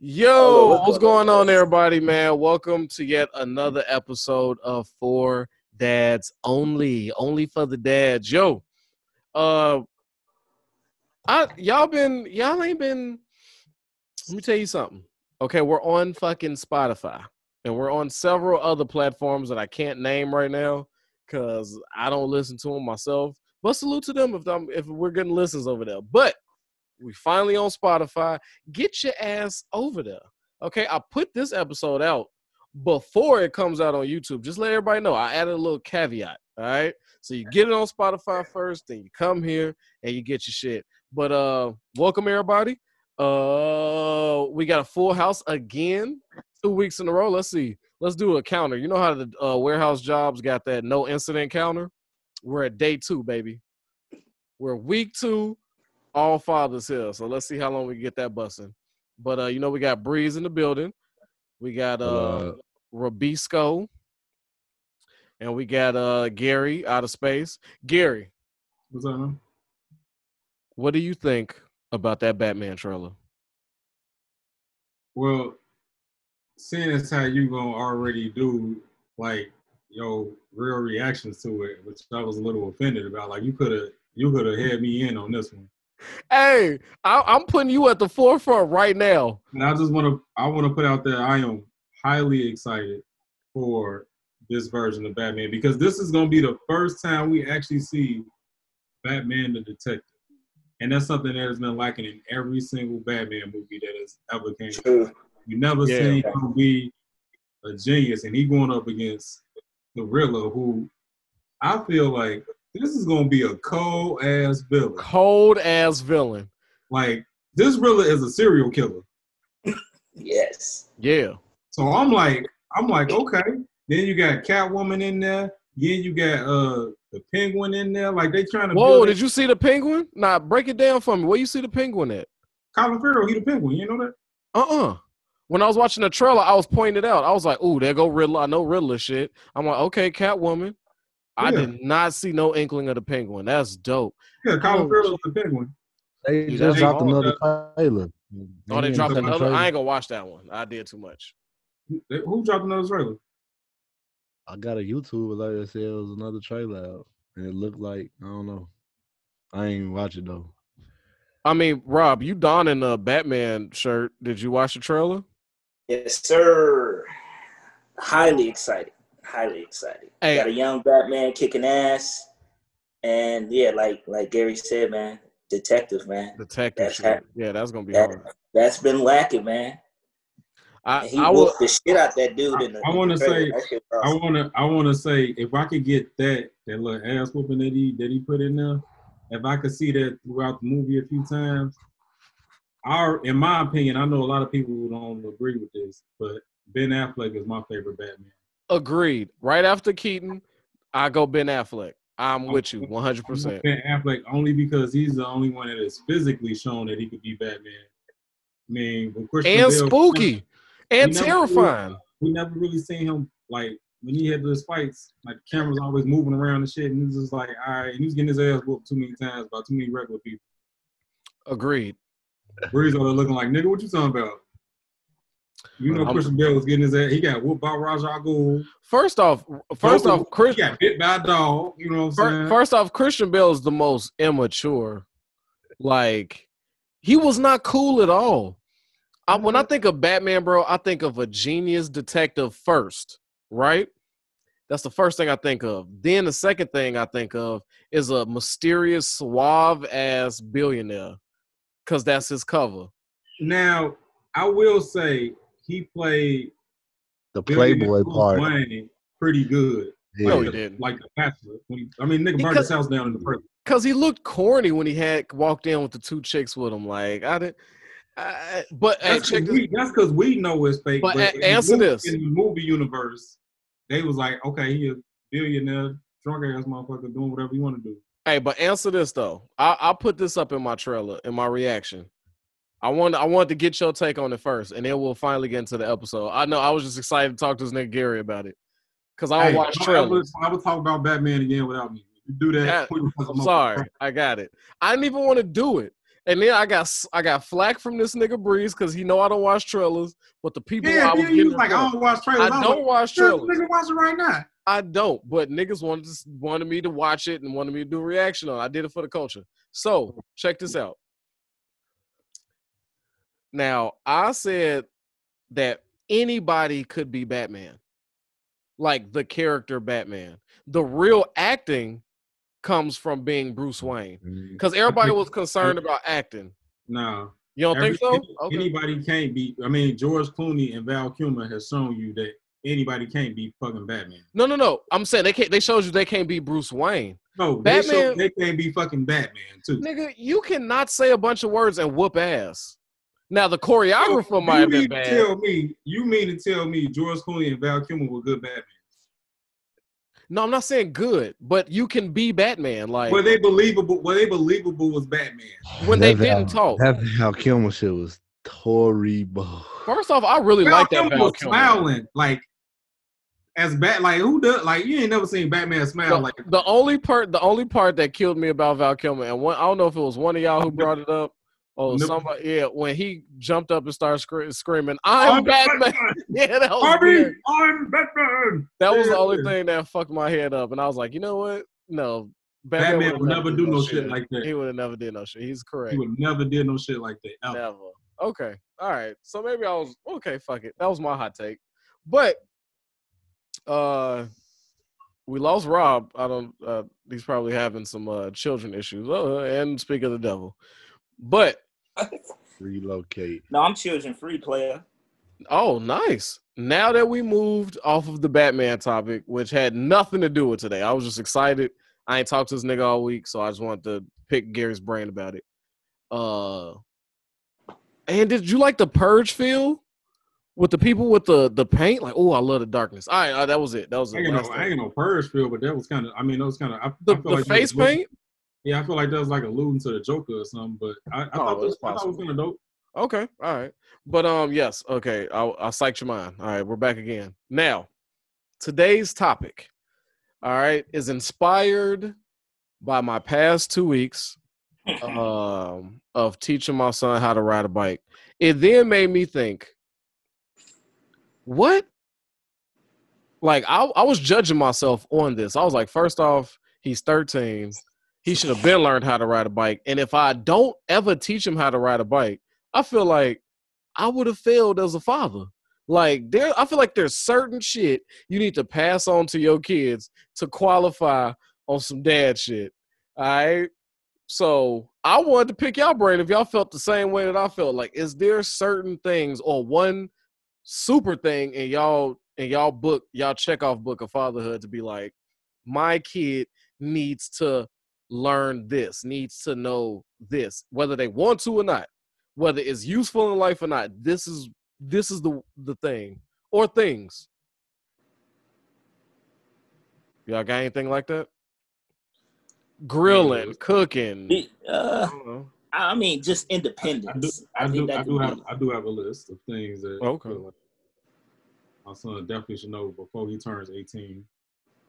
Yo, what's going on, everybody, man? Welcome to yet another episode of Four Dads Only, only for the dads. Yo, uh, I y'all been y'all ain't been. Let me tell you something. Okay, we're on fucking Spotify, and we're on several other platforms that I can't name right now because I don't listen to them myself. But salute to them if I'm, if we're getting listens over there. But we finally on Spotify. Get your ass over there. Okay, I put this episode out before it comes out on YouTube. Just let everybody know. I added a little caveat. All right. So you get it on Spotify first, then you come here and you get your shit. But uh welcome everybody. Uh we got a full house again. Two weeks in a row. Let's see. Let's do a counter. You know how the uh, warehouse jobs got that no incident counter? We're at day two, baby. We're week two all fathers here. So let's see how long we get that busting. But uh, you know, we got Breeze in the building. We got uh Robisco. And we got uh Gary out of space. Gary. What's up, man? What do you think about that Batman trailer? Well, seeing as how you gonna already do like your real reactions to it, which I was a little offended about. Like you could have you could have had me in on this one. Hey, I, am putting you at the forefront right now. And I just want to I want to put out there I am highly excited for this version of Batman because this is going to be the first time we actually see Batman the detective. And that's something that has been lacking in every single Batman movie that has ever came. True. You never yeah. seen him be a genius, and he going up against the Riddler, who I feel like this is gonna be a cold ass villain. Cold ass villain. Like this really is a serial killer. yes. Yeah. So I'm like, I'm like, okay. Then you got Catwoman in there. Then you got uh the Penguin in there. Like they trying to. Whoa! Did it. you see the Penguin? Nah, break it down for me. Where you see the Penguin at? Colin Farrell, he the Penguin. You know that? Uh uh-uh. uh When I was watching the trailer, I was pointing it out. I was like, "Ooh, there go Riddler." I know Riddler shit. I'm like, "Okay, Catwoman." I did not see no inkling of the penguin. That's dope. Yeah, Colin oh, Farrell is the penguin. They Dude, just dropped another trailer. Oh, they dropped another. Trailer. I ain't gonna watch that one. I did too much. Who dropped another trailer? I got a YouTube like I said it was another trailer out, and it looked like I don't know. I ain't even watch it though. I mean, Rob, you donning a Batman shirt. Did you watch the trailer? Yes, sir. Highly excited highly excited. Hey. Got a young Batman kicking ass, and yeah, like like Gary said, man, detective, man. Detective, that's yeah, that's gonna be that, hard. That's been lacking, man. I, he I will, the shit out that dude. In the, I want to say, I want to, I want to say, if I could get that that little ass whooping that he that he put in there, if I could see that throughout the movie a few times, our, in my opinion, I know a lot of people who don't agree with this, but Ben Affleck is my favorite Batman. Agreed. Right after Keaton, I go Ben Affleck. I'm with you 100. percent Ben Affleck only because he's the only one that is physically shown that he could be Batman. I mean, and Bale, spooky and terrifying. Really, we never really seen him like when he had those fights. Like the camera's always moving around and shit, and he's just like, all right, and he's getting his ass whooped too many times by too many regular people. Agreed. Breeze over looking like nigga. What you talking about? You know, Christian Bale was getting his ass. He got whooped by Ra's al Ghul. First off, first off, Chris he got bit by a dog. You know what I'm first, saying? First off, Christian Bale is the most immature. Like, he was not cool at all. I, when I think of Batman, bro, I think of a genius detective first, right? That's the first thing I think of. Then the second thing I think of is a mysterious, suave ass billionaire, because that's his cover. Now, I will say he played the Playboy part pretty good. Yeah. No, he didn't. Like the Bachelor. When he, I mean, nigga burned his house down in the first. Because he looked corny when he had walked in with the two chicks with him. Like I didn't. I, but that's because we, we, know it's fake. But, but answer movie, this: in the movie universe, they was like, okay, he a billionaire, drunk ass motherfucker doing whatever you want to do. Hey, but answer this though. I, I'll put this up in my trailer in my reaction. I want I wanted to get your take on it first, and then we'll finally get into the episode. I know I was just excited to talk to this nigga Gary about it because I hey, watch trailers. I would, talk about Batman again without me. You do that. I'm sorry, I got it. I didn't even want to do it, And then I got I got flack from this nigga Breeze because he know I don't watch trailers. But the people Yeah, I was yeah, he was like, I don't watch trailers. I was don't like, watch trailers. Nigga, watch it right now. I don't, but niggas wanted to, wanted me to watch it and wanted me to do a reaction on. it. I did it for the culture. So check this out. Now I said that anybody could be Batman, like the character Batman. The real acting comes from being Bruce Wayne, Mm, because everybody was concerned about acting. No. You don't think so? Okay. Anybody can't be. I mean, George Clooney and Val Kilmer has shown you that anybody can't be fucking Batman. No, no, no. I'm saying they can't. They showed you they can't be Bruce Wayne. No, they, Batman- show, they can't be fucking Batman too. Nigga, you cannot say a bunch of words and whoop ass. Now the choreographer So, might you have been mean to bad. tell me, you mean to tell me George Clooney and Val Kilmer were good Batman? No, I'm not saying good, but you can be Batman. Like Were they believable? Were they believable as Batman? when they that didn't Val- talk. That Val Kilmer shit was horrible. First off, I really like that Kilmer Val Kilmer. smiling like as bat. Like who does? Like you ain't never seen Batman smile The, like. the only part, the only part that killed me about Val Kilmer, and one, I don't know if it was one of y'all who brought it up, Nope. somebody. Yeah, when he jumped up and started scre- screaming, "I'm I'm Batman!" Batman! yeah, that was Harvey, weird. I'm Batman. That was the Yeah. only thing that fucked my head up, and I was like, you know what? No, Batman would've would never do no shit like that. He would have never did no shit. He's correct. He would never did no shit like that. ever. Never. Okay. All right. So maybe I was okay. Fuck it. That was my hot take. But uh, we lost Rob. I don't. Uh, he's probably having some uh children issues. Uh, and speak of the devil. But Relocate. No, I'm children free player. oh, nice. Now that we moved off of the Batman topic, which had nothing to do with today, I was just excited. I ain't talked to this nigga all week, so I just wanted to pick Gary's brain about it. Uh, and did you like the purge feel with the people with the the paint? Like, oh, I love the darkness. All right, uh, that was it. That was I it. ain't, no, I ain't no purge feel, but that was kind of. I mean, that was kind of. I, The, I the like face was- paint. Yeah, I feel like that was like alluding to the Joker or something. But I, I Oh, thought this, I thought it was kind of dope. Okay, all right. But um, yes, okay. I'll I'll psych your mind. All right, we're back again. Now, today's topic, all right, is inspired by my past two weeks um of teaching my son how to ride a bike. It then made me think, what? Like I, I was judging myself on this. I was like, first off, he's 13. He should have been learned how to ride a bike. And if I don't ever teach him how to ride a bike, I feel like I would have failed as a father. Like there, I feel like there's certain shit you need to pass on to your kids to qualify on some dad shit. All right. So I wanted to pick y'all brain if y'all felt the same way that I felt. Like, is there certain things or one super thing in y'all in y'all book, y'all check off book of fatherhood to be like, my kid needs to learn this, needs to know this, whether they want to or not, whether it's useful in life or not. This is this is the the thing or things. Y'all got anything like that? Grilling, cooking. Be- I Uh, don't know. I mean, just I do. independence. I do. I could do be- have. I do have a list of things that. I Okay. feel like my son definitely should know before he turns eighteen.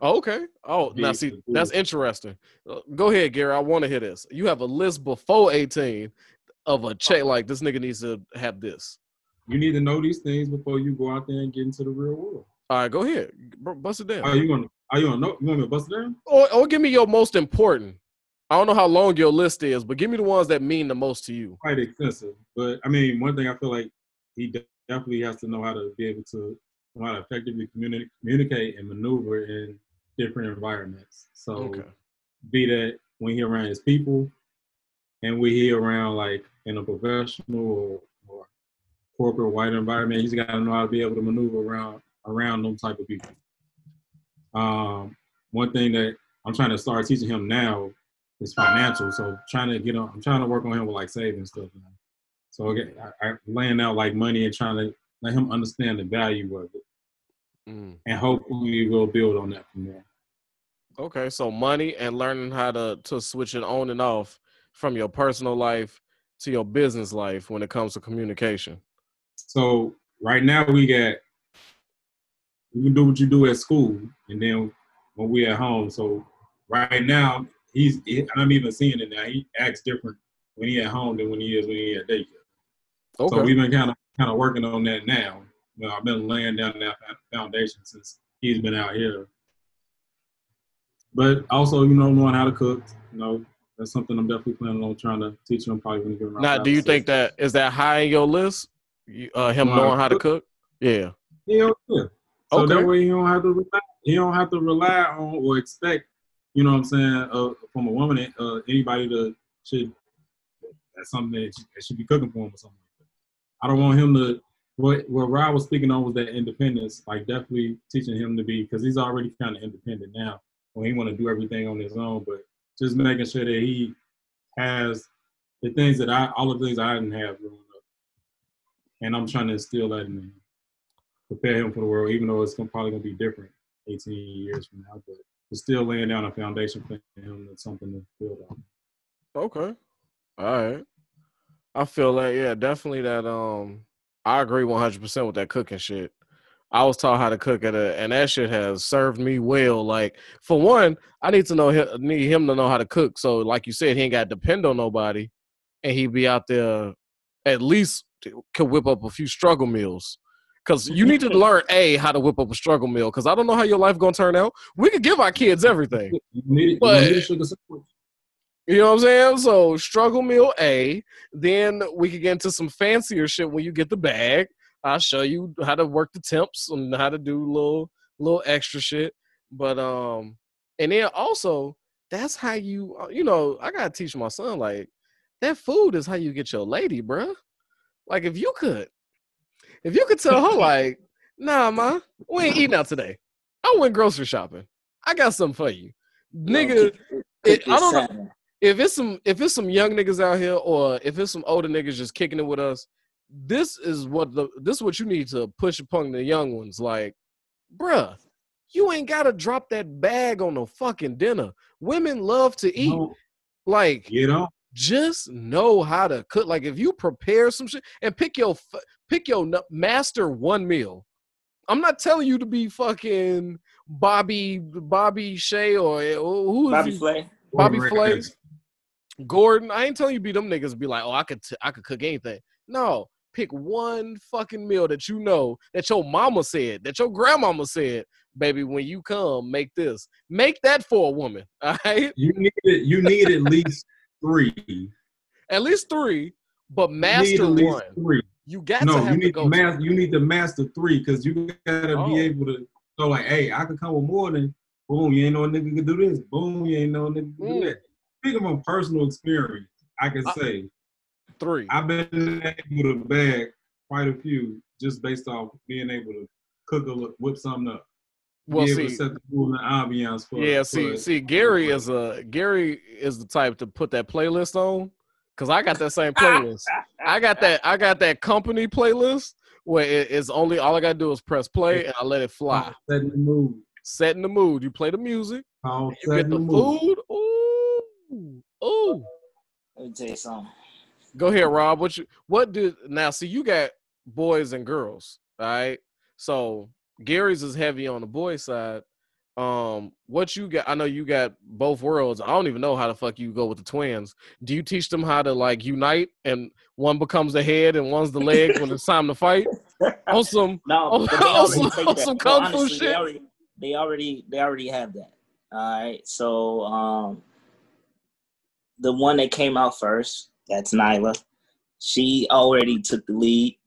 Oh, okay. Oh, now see, that's interesting. Uh, Go ahead, Gary. I want to hear this. You have a list before 18 of a check like this nigga needs to have this. You need to know these things before you go out there and get into the real world. All right, go ahead. Bust it down. Are you gonna? Are you gonna know? You want me to bust it down? Or, or give me your most important. I don't know how long your list is, but give me the ones that mean the most to you. Quite extensive, but I mean, one thing I feel like he definitely has to know how to be able to how to effectively communi- communicate and maneuver in different environments. So Okay. be that when he around his people and we he around like in a professional or, or corporate white environment, he's got to know how to be able to maneuver around around them type of people. Um, one thing that I'm trying to start teaching him now is financial. So trying to get on, I'm trying to work on him with like saving stuff. Now. So again, I, I laying out like money and trying to let him understand the value of it, Mm. and hopefully we'll build on that from there. Okay, so money and learning how to to switch it on and off from your personal life to your business life when it comes to communication. So right now we got you can do what you do at school, and then when we at home. So right now he's I'm even seeing it now. He acts different when he at home than when he is when he at daycare. Okay. So we've been kind of kind of working on that now. You know, I've been laying down that foundation since he's been out here. But also, you know, knowing how to cook. You know, that's something I'm definitely planning on trying to teach him. Probably when he get around. Now, do you think that is that high in your list? You, uh, him knowing how to cook? Yeah. Yeah. yeah. So Okay. that way you don't have to rely, you don't have to rely on or expect, you know what I'm saying, uh, from a woman, uh, anybody to should that's something that should, that should be cooking for him or something. I don't want him to what what Rob was speaking on was that independence, like definitely teaching him to be because he's already kind of independent now when he want to do everything on his own, but just making sure that he has the things that I all the things I didn't have growing up, and I'm trying to instill that in him prepare him for the world, even though it's gonna, probably to be different 18 years from now. But it's still laying down a foundation for him that's something to build on. Okay. All right. I feel like yeah, definitely that. Um, I agree one hundred percent with that cooking shit. I was taught how to cook at a, and that shit has served me well. Like for one, I need to know him, need him to know how to cook. So like you said, he ain't got to depend on nobody, and he be out there at least can whip up a few struggle meals. Cause you need to learn a how to whip up a struggle meal. Cause I don't know how your life gonna turn out. We could give our kids everything. You need, But- need a sugar sandwich. You know what I'm saying? So struggle meal A. Then we could get into some fancier shit when you get the bag. I'll show you how to work the temps and how to do little little extra shit. But um, and then also that's how you uh, you know I gotta teach my son like that food is how you get your lady, bruh. Like if you could, if you could tell her like, nah, ma, we ain't eating out today. I went grocery shopping. I got something for you, nigga. it- I don't know if it's some if it's some young niggas out here or if it's some older niggas just kicking it with us, this is what the this is what you need to push upon the young ones. Like, bruh, you ain't gotta drop that bag on no fucking dinner. Women love to eat. No, Like, you know, just know how to cook. Like, if you prepare some shit and pick your f- pick your master one meal. I'm not telling you to be fucking Bobby Bobby Shea or who is Bobby he? Flay. Bobby Or Flay. Reds. Gordon, I ain't telling you be them niggas be like, oh, I could t- I could cook anything. No, pick one fucking meal that you know that your mama said, that your grandmama said, baby, when you come, make this. Make that for a woman. All right. You need it. You need at least three. At least three, but master one. three. You got to have you need go to to. master. You need to master three because you gotta Oh. be able to go like, hey, I could come with more than boom. You ain't no nigga could do this. Boom, you ain't no nigga could Mm. do that. Speaking from personal experience, I can I- say three. I've been able to bag quite a few just based off being able to cook a li- whip something up. well, be see, set the mood and ambiance for yeah, for- see, see, Gary is a Gary is the type to put that playlist on, cause I got that same playlist. I got that. I got that company playlist where it- it's only all I gotta do is press play and I let it fly. setting the mood. Setting the mood. You play the music. Called You get setting the the mood. food. Ooh, ooh. Let me tell you something. Go ahead, Rob. What you? What did now? See, you got boys and girls. All right. So Gary's is heavy on the boy side. Um, what you got? I know you got both worlds. I don't even know how the fuck you go with the twins. Do you teach them how to like unite and one becomes the head and one's the leg when it's time to fight? Awesome. No, but they already some- take that. No, fu honestly, shit? They already, they already, they already have that. All right. So, um, the one that came out first, that's Nyla. She already took the lead.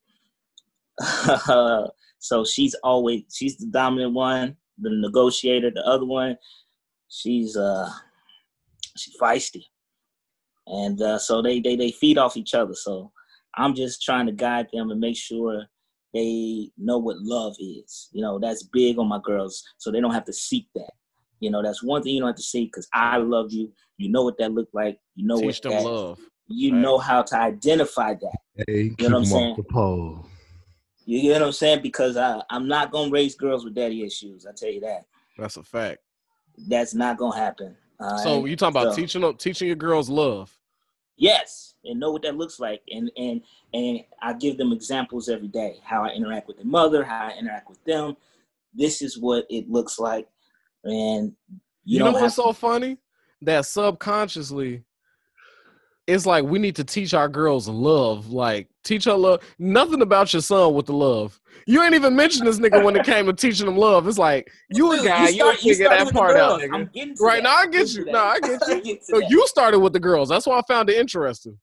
so she's always she's the dominant one, the negotiator. The other one, she's uh, she's feisty, and uh, so they they they feed off each other. So I'm just trying to guide them and make sure they know what love is. You know, that's big on my girls, so they don't have to seek that. You know, that's one thing you don't have to seek because I love you. You know what that look like. You know Teach what them that. love. You Right. know how to identify that. Hey, You know what I'm saying? the pole. You get what I'm saying? Because I, I'm not gonna raise girls with daddy issues. I tell you that. That's a fact. That's not gonna happen. all So right? you talking about So- teaching them, teaching your girls love. Yes, and know what that looks like, and and and I give them examples every day how I interact with the mother, how I interact with them. This is what it looks like, and you, You, know don't have what's to- so funny? That subconsciously, it's like we need to teach our girls love. Like teach her love. Nothing about your son with the love. You ain't even mentioned this nigga when it came to teaching them love. It's like you a guy, you, start, you figure that part out, nigga. right now, I get you. No, I get you. so you started with the girls. That's why I found it interesting.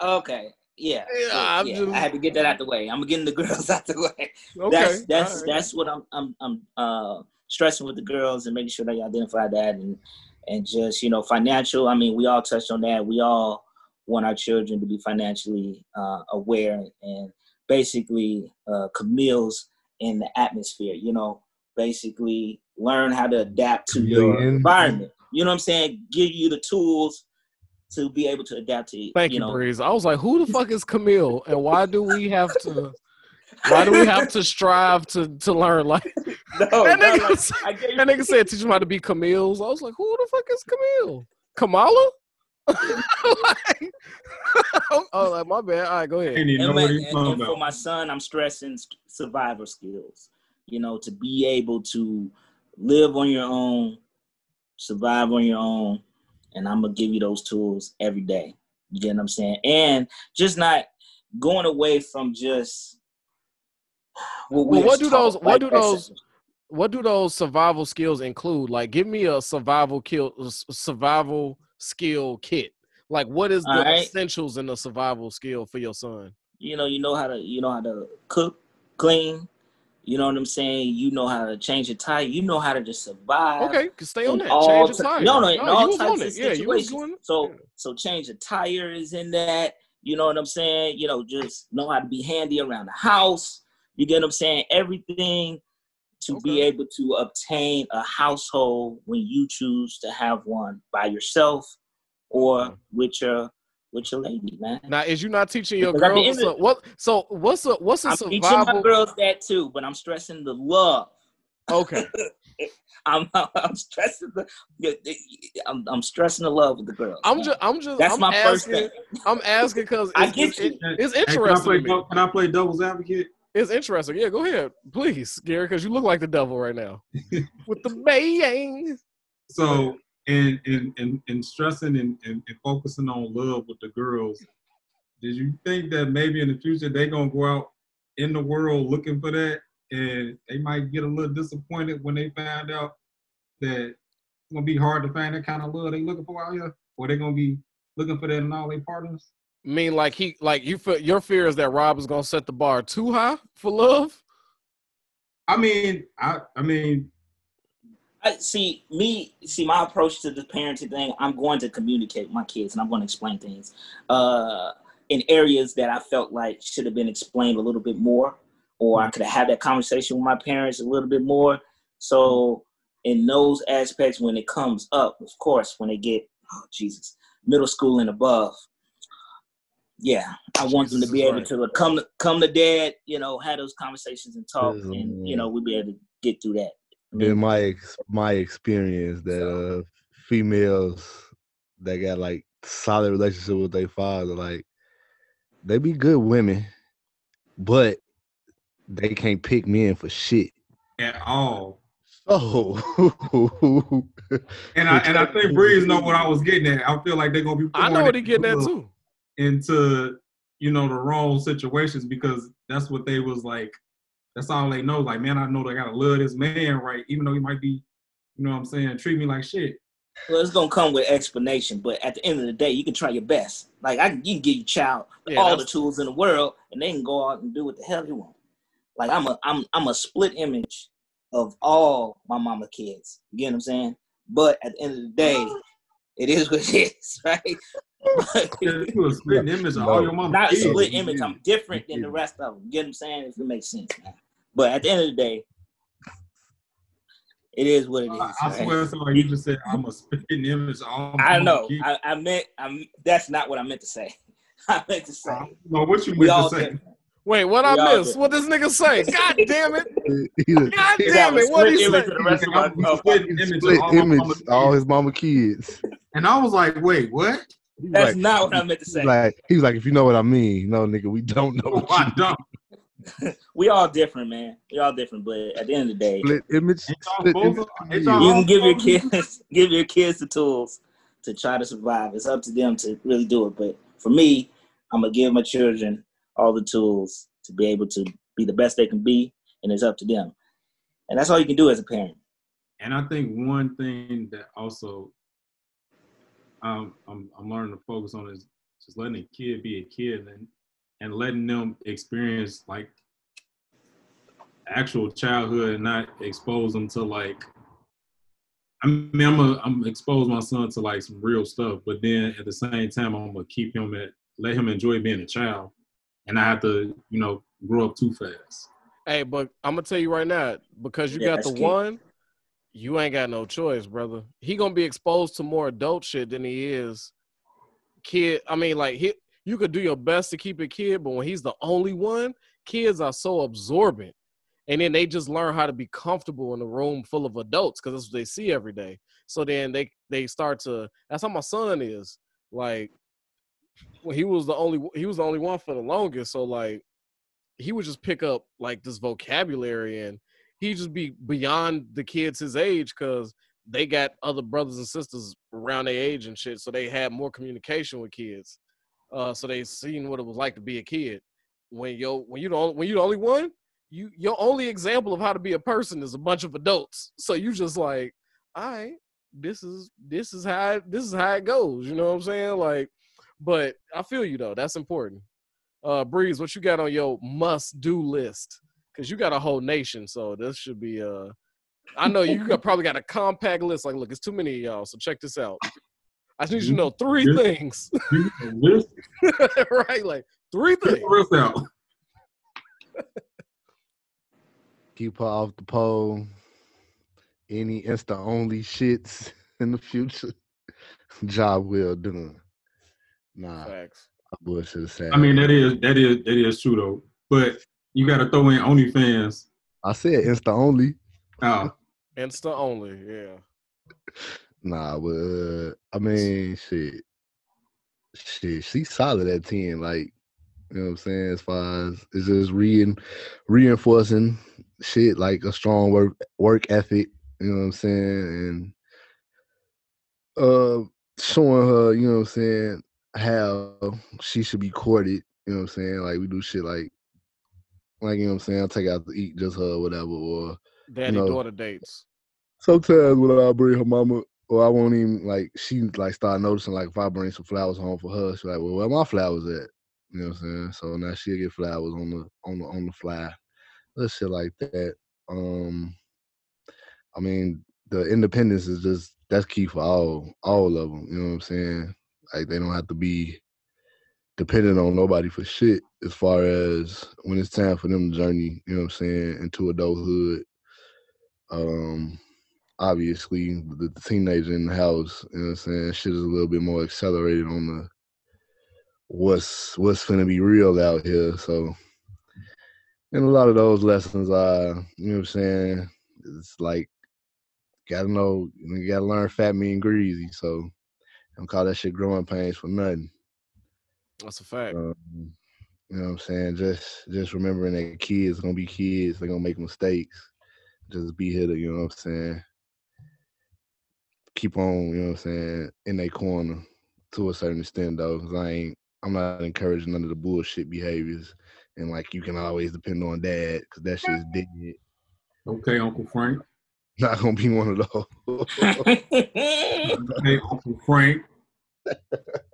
Okay. Yeah, yeah, yeah. Just... I had to get that out the way. I'm getting the girls out the way. Okay, that's that's right. that's what I'm I'm I'm uh, stressing with the girls and making sure they identify that and and just you know financial. I mean, we all touched on that. We all want our children to be financially uh, aware and basically uh, Camille's in the atmosphere. You know, basically learn how to adapt to your environment. You know what I'm saying? Give you the tools to be able to adapt to. Thank you, you know. Breeze. I was like, who the fuck is Camille, and why do we have to? Why do we have to strive to to learn? Like no, that, nigga, like, that nigga said, teach him how to be Camille's. I was like, who the fuck is Camille? Kamala? like, oh, like, my bad. All right, go ahead. And, and, my, and, and for my son, I'm stressing survivor skills. You know, to be able to live on your own, survive on your own, and I'm gonna give you those tools every day. You get what I'm saying? And just not going away from just what, well, what do those what do those what do those survival skills include? Like give me a survival kill survival skill kit. Like what is the right. essentials in the survival skill for your son? You know, you know how to you know how to cook, clean, you know what I'm saying? You know how to change a tire. You know how to just survive. Okay, stay on that. Change a tire. No, no, no all types of situations. Yeah, so, yeah. so change a tire is in that. You know what I'm saying? You know, just know how to be handy around the house. You get what I'm saying? Everything to okay. be able to obtain a household when you choose to have one by yourself or mm-hmm. with your with your lady, man. Now, is you not teaching your girls so, what? So what's a what's a I'm survival? teaching my girls that too, but I'm stressing the love. Okay. I'm I'm stressing the I'm, I'm stressing the love with the girls. I'm just I'm just that's I'm my asking, first thing. I'm asking because I get you. It, it's interesting. Hey, can, I play, can I play devil's advocate? It's interesting. Yeah, go ahead, please, Gary, because you look like the devil right now with the bang. So and and and, and stressing and, and, and, focusing on love with the girls did you think that maybe in the future they're gonna go out in the world looking for that and they might get a little disappointed when they find out that it's gonna be hard to find that kind of love they looking for out here or they're gonna be looking for that in all their partners mean like he like you feel your fear is that rob is gonna set the bar too high for love i mean i i mean I see me see my approach to the parenting thing. I'm going to communicate with my kids, and I'm going to explain things uh, in areas that I felt like should have been explained a little bit more, or I could have had that conversation with my parents a little bit more. So, in those aspects, when it comes up, of course, when they get oh Jesus, middle school and above, yeah, I want them to be able to come come to dad, you know, have those conversations and talk, and you know, we'll be able to get through that in my my experience that uh, females that got like solid relationship with their father, like they be good women, but they can't pick men for shit at all. Oh, and I and I think Breeze know what I was getting at. I feel like they're gonna be. I know what he getting at too. Into you know the wrong situations because that's what they was like that's all they know. Like, man, I know they gotta love this man, right? Even though he might be, you know what I'm saying, treat me like shit. Well, it's gonna come with explanation, but at the end of the day, you can try your best. Like I you can give your child yeah, all the tools in the world, and they can go out and do what the hell they want. Like I'm a I'm I'm a split image of all my mama kids. You get what I'm saying? But at the end of the day, it is what it is, right? You a split image of all your mama. Not kids. split image. I'm different than the rest of them. You get what I'm saying? If it makes sense, man. But at the end of the day, it is what it is. I, I swear, somebody you just said I'm a spitting image. All I know. I, I, meant. I'm. That's not what I meant to say. I meant to say. No, what you meant to say? Different. Wait, what we I missed? What this nigga say? God damn it! God damn it! What he say? Split image, split image all his mama kids. And I was like, wait, what? That's like, not what I meant to say. Like he was like, if you know what I mean, no, nigga, we don't know. Oh, I don't. we all different, man. We all different, but at the end of the day, split image. Split image. You can give your kids give your kids the tools to try to survive. It's up to them to really do it, but for me, I'm gonna give my children all the tools to be able to be the best they can be, and it's up to them. And that's all you can do as a parent. And I think one thing that also um, I'm I'm learning to focus on is just letting a kid be a kid and and letting them experience like actual childhood and not expose them to like I mean I'm a, I'm expose my son to like some real stuff, but then at the same time I'm gonna keep him at let him enjoy being a child, and I have to you know grow up too fast. Hey, but I'm gonna tell you right now because you yeah, got the key. one, you ain't got no choice, brother. He gonna be exposed to more adult shit than he is kid. I mean, like he, you could do your best to keep a kid, but when he's the only one, kids are so absorbent, and then they just learn how to be comfortable in a room full of adults because that's what they see every day. So then they they start to. That's how my son is. Like when he was the only he was the only one for the longest. So like he would just pick up like this vocabulary and he just be beyond the kids his age because they got other brothers and sisters around their age and shit, so they had more communication with kids. Uh, so they seen what it was like to be a kid. When you when you don't when you the only one, you your only example of how to be a person is a bunch of adults. So you just like, all right, this is this is how this is how it goes. You know what I'm saying? Like, but I feel you though. That's important. Uh, Breeze, what you got on your must do list? Because you got a whole nation, so this should be uh I know you got, probably got a compact list. Like, look, it's too many of y'all. So check this out. I just need you to know three things. right, like three things. Keep her off the pole. Any insta only shits in the future. Job well done. Nah. Facts. I bullshit sad. I mean that is that is that is true though. But you gotta throw in OnlyFans. I said insta only. Oh. Insta only, yeah. Nah, but uh, I mean, shit, shit, she's solid at ten. Like, you know what I'm saying? As far as it's just re reinforcing shit like a strong work work ethic. You know what I'm saying? And uh, showing her, you know what I'm saying, how she should be courted. You know what I'm saying? Like we do shit like, like you know what I'm saying. I'll take out to eat just her, or whatever, or daddy you know, daughter dates. Sometimes when I bring her mama, or I won't even like she like start noticing like if I bring some flowers home for her, she's like, well, where my flowers at? You know what I'm saying? So now she'll get flowers on the on the on the fly, little shit like that. Um, I mean, the independence is just that's key for all all of them. You know what I'm saying? Like they don't have to be dependent on nobody for shit as far as when it's time for them to journey. You know what I'm saying into adulthood um, obviously, the, teenager in the house, you know what I'm saying, shit is a little bit more accelerated on the what's what's gonna be real out here. So, and a lot of those lessons are, you know what I'm saying, it's like gotta know, you gotta learn fat, mean, greasy. So, don't call that shit growing pains for nothing. That's a fact. Um, you know what I'm saying? Just just remembering that kids gonna be kids, they're gonna make mistakes just be here to, you know what I'm saying, keep on, you know what I'm saying, in their corner to a certain extent though. Cause I ain't I'm not encouraging none of the bullshit behaviors. And like you can always depend on dad because that shit's dead. Okay, Uncle Frank. Not gonna be one of those. okay, Uncle Frank.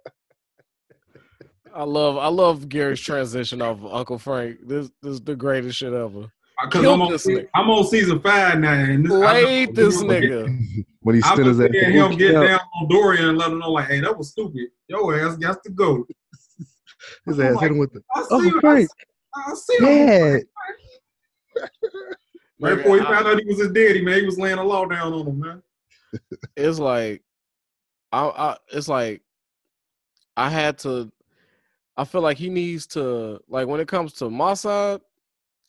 I love I love Gary's transition off of Uncle Frank. This this is the greatest shit ever. Uh, because I'm, on, I'm on season five now. And this, Played this nigga. when he stood his ass. him get down on Dorian and let him know, like, hey, that was stupid. Your ass got to go. His ass like, hit him with the. Oh, Frank. I, I see yeah. right before he found out he was his daddy, man, he was laying a law down on him, man. It's like, I, I, it's like, I had to. I feel like he needs to like when it comes to my side,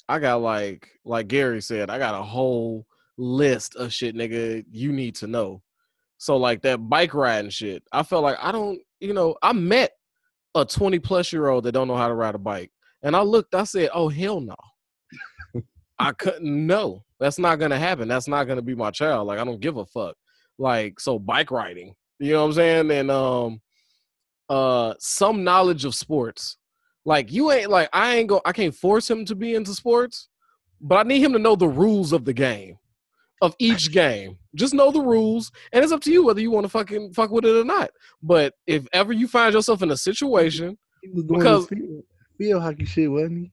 I got like like Gary said, I got a whole list of shit, nigga, you need to know. So like that bike riding shit, I felt like I don't, you know, I met a 20 plus year old that don't know how to ride a bike. And I looked, I said, oh hell no. I couldn't no. That's not gonna happen. That's not gonna be my child. Like I don't give a fuck. Like so bike riding. You know what I'm saying? And um uh some knowledge of sports. Like you ain't like I ain't go I can't force him to be into sports, but I need him to know the rules of the game. Of each game. Just know the rules. And it's up to you whether you want to fucking fuck with it or not. But if ever you find yourself in a situation He was doing Because- because field, field hockey shit, wasn't he?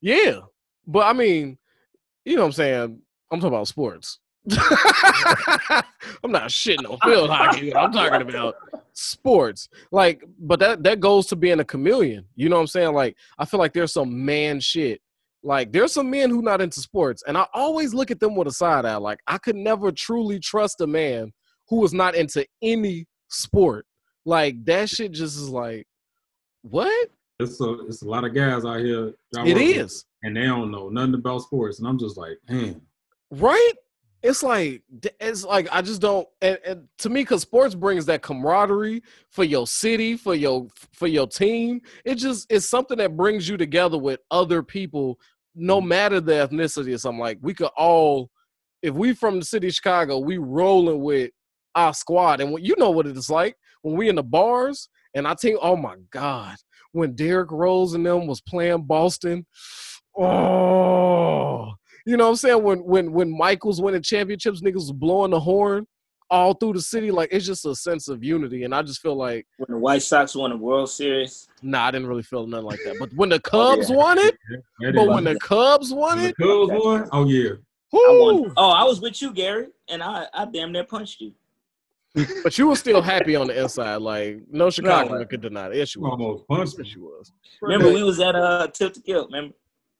Yeah. But I mean, you know what I'm saying? I'm talking about sports. I'm not shitting on field hockey. I'm talking about sports. Like, but that that goes to being a chameleon. You know what I'm saying? Like, I feel like there's some man shit. Like, there's some men who not into sports, and I always look at them with a side eye. Like, I could never truly trust a man who is not into any sport. Like, that shit just is like, what? It's a it's a lot of guys out here. It work with, and they don't know nothing about sports, and I'm just like, man, right it's like it's like i just don't and, and to me because sports brings that camaraderie for your city for your for your team. It just it's something that brings you together with other people no mm. matter the ethnicity or something. Like we could all if we from the city of chicago we rolling with our squad. And when, you know what it's like when we in the bars and i think oh my god when derrick rose and them was playing boston oh you know what I'm saying? When when when Michael's winning championships, niggas was blowing the horn all through the city. Like it's just a sense of unity. And I just feel like, When the White Sox won the World Series, nah, I didn't really feel nothing like that. But when the Cubs yeah. won it, that but is- when the Cubs won when the it, Cubs won, oh yeah, I won. Oh, I was with you, Gary, and I, I damn near punched you. but you were still happy on the inside. Like no Chicago No. could deny it. Yes, you you was. almost punched Yes, me. you was. Remember, we was at uh Tilted Kilt. Remember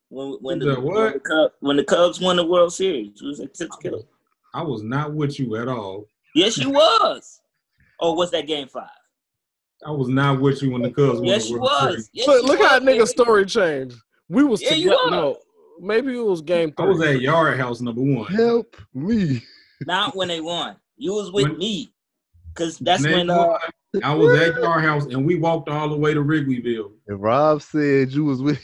when when the, Was that what? when the Cubs when the Cubs won the World Series? We was at Tilted I was not with you at all. Yes, you was. Oh, what's that game five? I was not with you when the Cubs won Yes, the you World was. Yes, Look, you look how was, nigga Gary. story changed. We was Yeah, you together. was. No, maybe it was game I three. was at Yard House number one. Help me. Not when they won. You was with When- me, cause that's They when uh. I was at Yard House and we walked all the way to Wrigleyville. And Rob said you was with,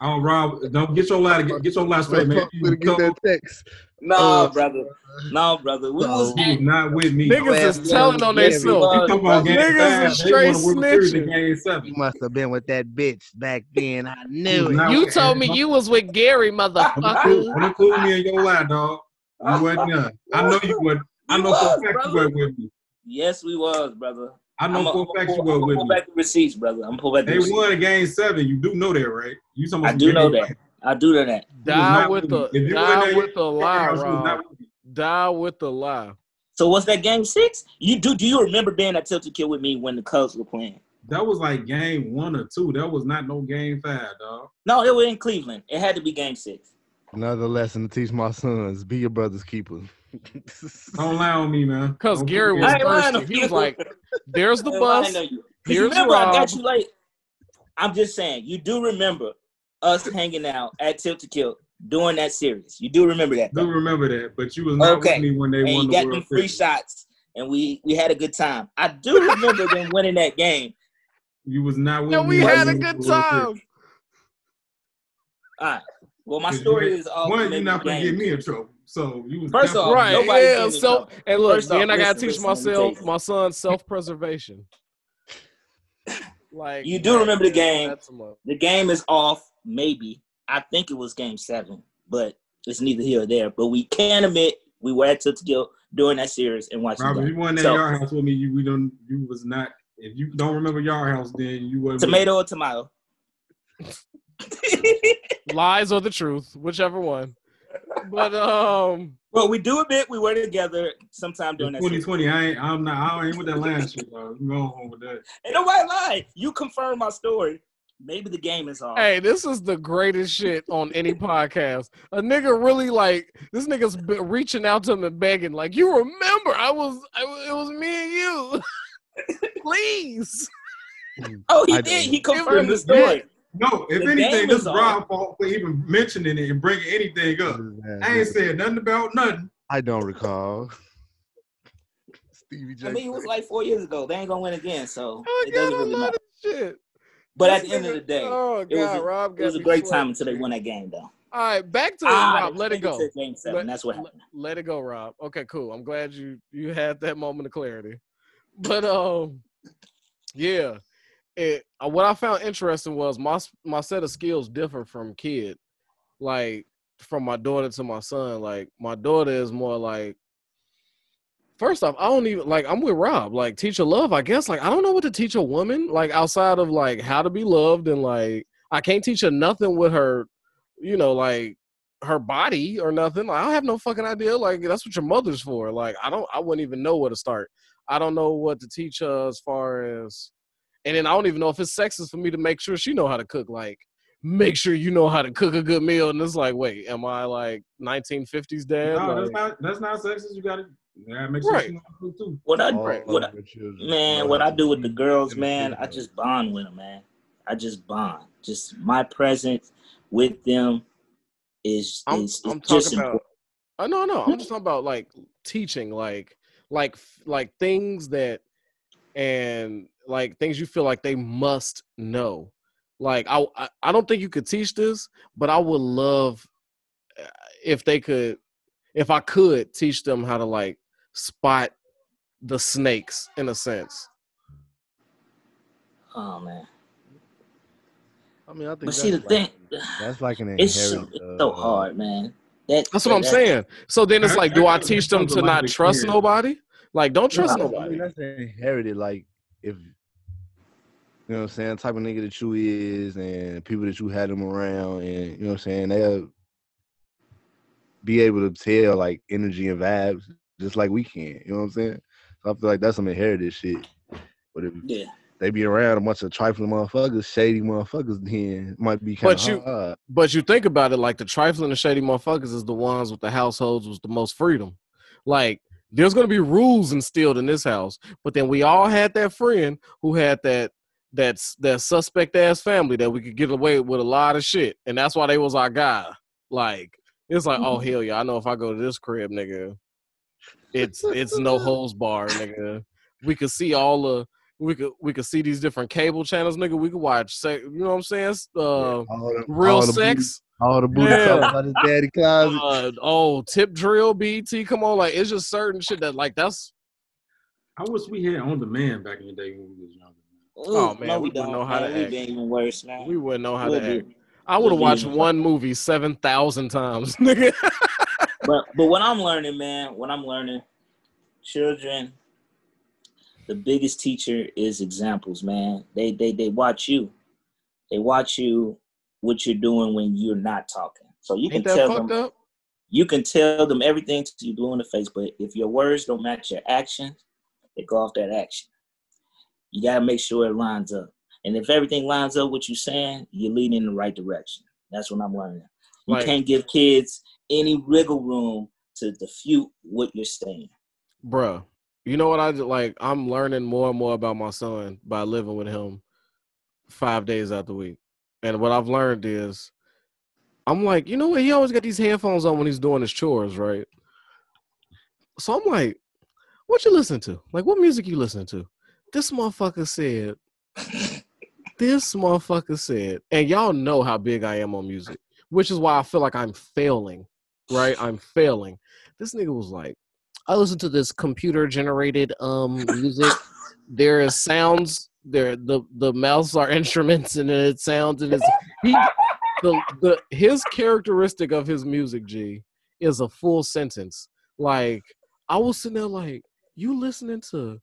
Oh, Rob, don't get your lie get, get your lie straight, man. You to get that text. no, Uh, brother, no, brother. We no. was you was not with me. Niggas Yeah, is telling on yeah, themselves. we You was, talking about game Niggas is they won the straight World Series in snitching. game seven. must have been with that bitch back then. I knew it. You with- told me you was with Gary, motherfucker. don't include me in your lie, dog. You wasn't there. I know you would. I know for was, a fact you weren't with me. yes, we was, brother. I know I'm for a fact you weren't with pull me. back the receipts, brother. I'm pull back the They receipts. won game seven. You do know that, right? You talking I do know that. five. I do know that. Die with with the me. If you die wasn't with the lie, House Rob. not with me. Die with the lie. So what's that game six? You do? Do you remember being at Tilted Kilt with me when the Cubs were playing? That was like game one or two. That was not no game five, dog. No, it was in Cleveland. It had to be game six. Another lesson to teach my sons: be your brother's keeper. Don't lie on me, man. Because Gary was I thirsty. He was like, "There's the bus. lying on Here's remember, I got you late. I'm just saying, you do remember us hanging out at Tilted Kilt during that series. You do remember that. Do remember that, but you was not Okay. with me when they and won you the got them World free Series. shots, and we we had a good time. I do remember them winning that game. You was not with Yeah, me. we had a good time." Series. All right. Well, my story you- is all One, you're not gonna get me in trouble. So you was First definitely- off, Right? nobody's Yeah. getting So, and look, First off, I gotta listen, teach listen, let me tell myself, my son, self-preservation. Like You do remember the game. That's a mother- The game is off. Maybe I think it was game seven, but it's neither here or there. But we can admit we were at Tilted during that series and watching Robert, you won that So, yard house with me. You we don't. You was not. If you don't remember yard house, then you wasn't. with me. tomato or tomato. lies or the truth, whichever one. But um, well, we do admit we were together sometime during In that. series. 2020, I ain't. I'm not. I ain't with that line shit, dog. You go home with that. Ain't nobody lying. You confirmed my story. Maybe the game is off. hey, this is the greatest shit on any podcast. A nigga really like this nigga's been reaching out to him and begging, like, you remember? I was, I, it was me and you. Please. Oh, he I did. don't He confirmed the Yeah. story. No, if The anything, this is is on. Rob fault for even mentioning it and bringing anything up. I ain't said nothing about nothing. I don't recall. Stevie J. I mean, it was like four years ago. They ain't gonna win again, so Oh it doesn't really matter. shit. But at the end of the day, oh it was a- Rob it was a great sweating. time until they won that game, though. All right, back to Ah, Rob. Let it go. Game seven. Let- That's what let- happened. Let it go, Rob. Okay, cool. I'm glad you you had that moment of clarity. But um, Yeah. It, uh, what I found interesting was my my set of skills differ from kid, like from my daughter to my son. Like my daughter is more like First off, I don't even like I'm with Rob. Like teach a love, I guess. Like I don't know what to teach a woman, like outside of like how to be loved and like I can't teach her nothing with her, you know, like her body or nothing. Like, I have no fucking idea. Like that's what your mother's for. Like I don't I wouldn't even know where to start. I don't know what to teach her as far as and then I don't even know if it's sexist for me to make sure she know how to cook. Like make sure you know how to cook a good meal. And it's like, wait, am I like 1950s dad? No, like, that's not that's not sexist. You gotta yeah, make sure Right. she know how to cook too. What I All what I, of the children man, know what I do with the girls, man, I just bond with them, man. I just bond. Just my presence with them is I'm is, is I'm just talking about important. I no no I'm just talking about like teaching like like like things that and like things you feel like they must know. Like I I, I don't think you could teach this, but I would love uh, if they could if I could teach them how to like spot the snakes in a sense. Oh man. I mean, I think But see the that's thing, like, that's like an it's so, it's so uh, hard, man. That, That's what I'm that- saying. So then it's like, do I teach them to not trust nobody? Like, don't No, trust I mean, nobody. that's inherited. Like if you know what I'm saying, type of nigga that you is, and people that you had them around, and you know what I'm saying, they'll uh, be able to tell like energy and vibes just like we can. You know what I'm saying? So I feel like that's some inherited shit. But if yeah. they be around a bunch of trifling motherfuckers, shady motherfuckers, then it might be kind of you- hard. But you think about it, like the trifling and shady motherfuckers is the ones with the households with the most freedom. Like there's gonna be rules instilled in this house, but then we all had that friend who had that that's that suspect ass family that we could get away with a lot of shit, and that's why they was our guy. Like it's like, oh hell yeah, I know if I go to this crib, nigga, it's it's no holes bar, nigga. We could see all the we could we could see these different cable channels, nigga. We could watch, sex, you know what I'm saying? Uh, all the, real all the sex. Booty, all the booty Yeah. talk about his daddy closet. uh, oh, tip drill, BET. Come on, like it's just certain shit that like that's I wish we had on demand back in the day when we was younger. Oh, man, no, we we, wouldn't don't. know how to man. We've act. been even worse, man. we wouldn't know how We'll to be- act. I would have we'll watched one movie seven thousand times, nigga. but but what I'm learning, man, what I'm learning, children, the biggest teacher is examples, man. They they they watch you. They watch you what you're doing when you're not talking. So you can Ain't that tell them up? you can tell them everything you do in the face, but if your words don't match your actions, they go off that action. You gotta make sure it lines up. And if everything lines up what you're saying, you're leading in the right direction. That's what I'm learning. You Like- can't give kids any wiggle room to defute what you're saying. Bruh, you know what I like? I'm learning more and more about my son by living with him five days out the week. And what I've learned is I'm like, you know what? He always got these headphones on when he's doing his chores, right? So I'm like, what you listen to? Like, what music you listen to? This motherfucker said, this motherfucker said, and y'all know how big I am on music, which is why I feel like I'm failing, right? I'm failing. This nigga was like, I listen to this computer generated um music. there is sounds. There the the mouths are instruments and it sounds and it's he the the his characteristic of his music G is a full sentence. Like I was sitting there like you listening to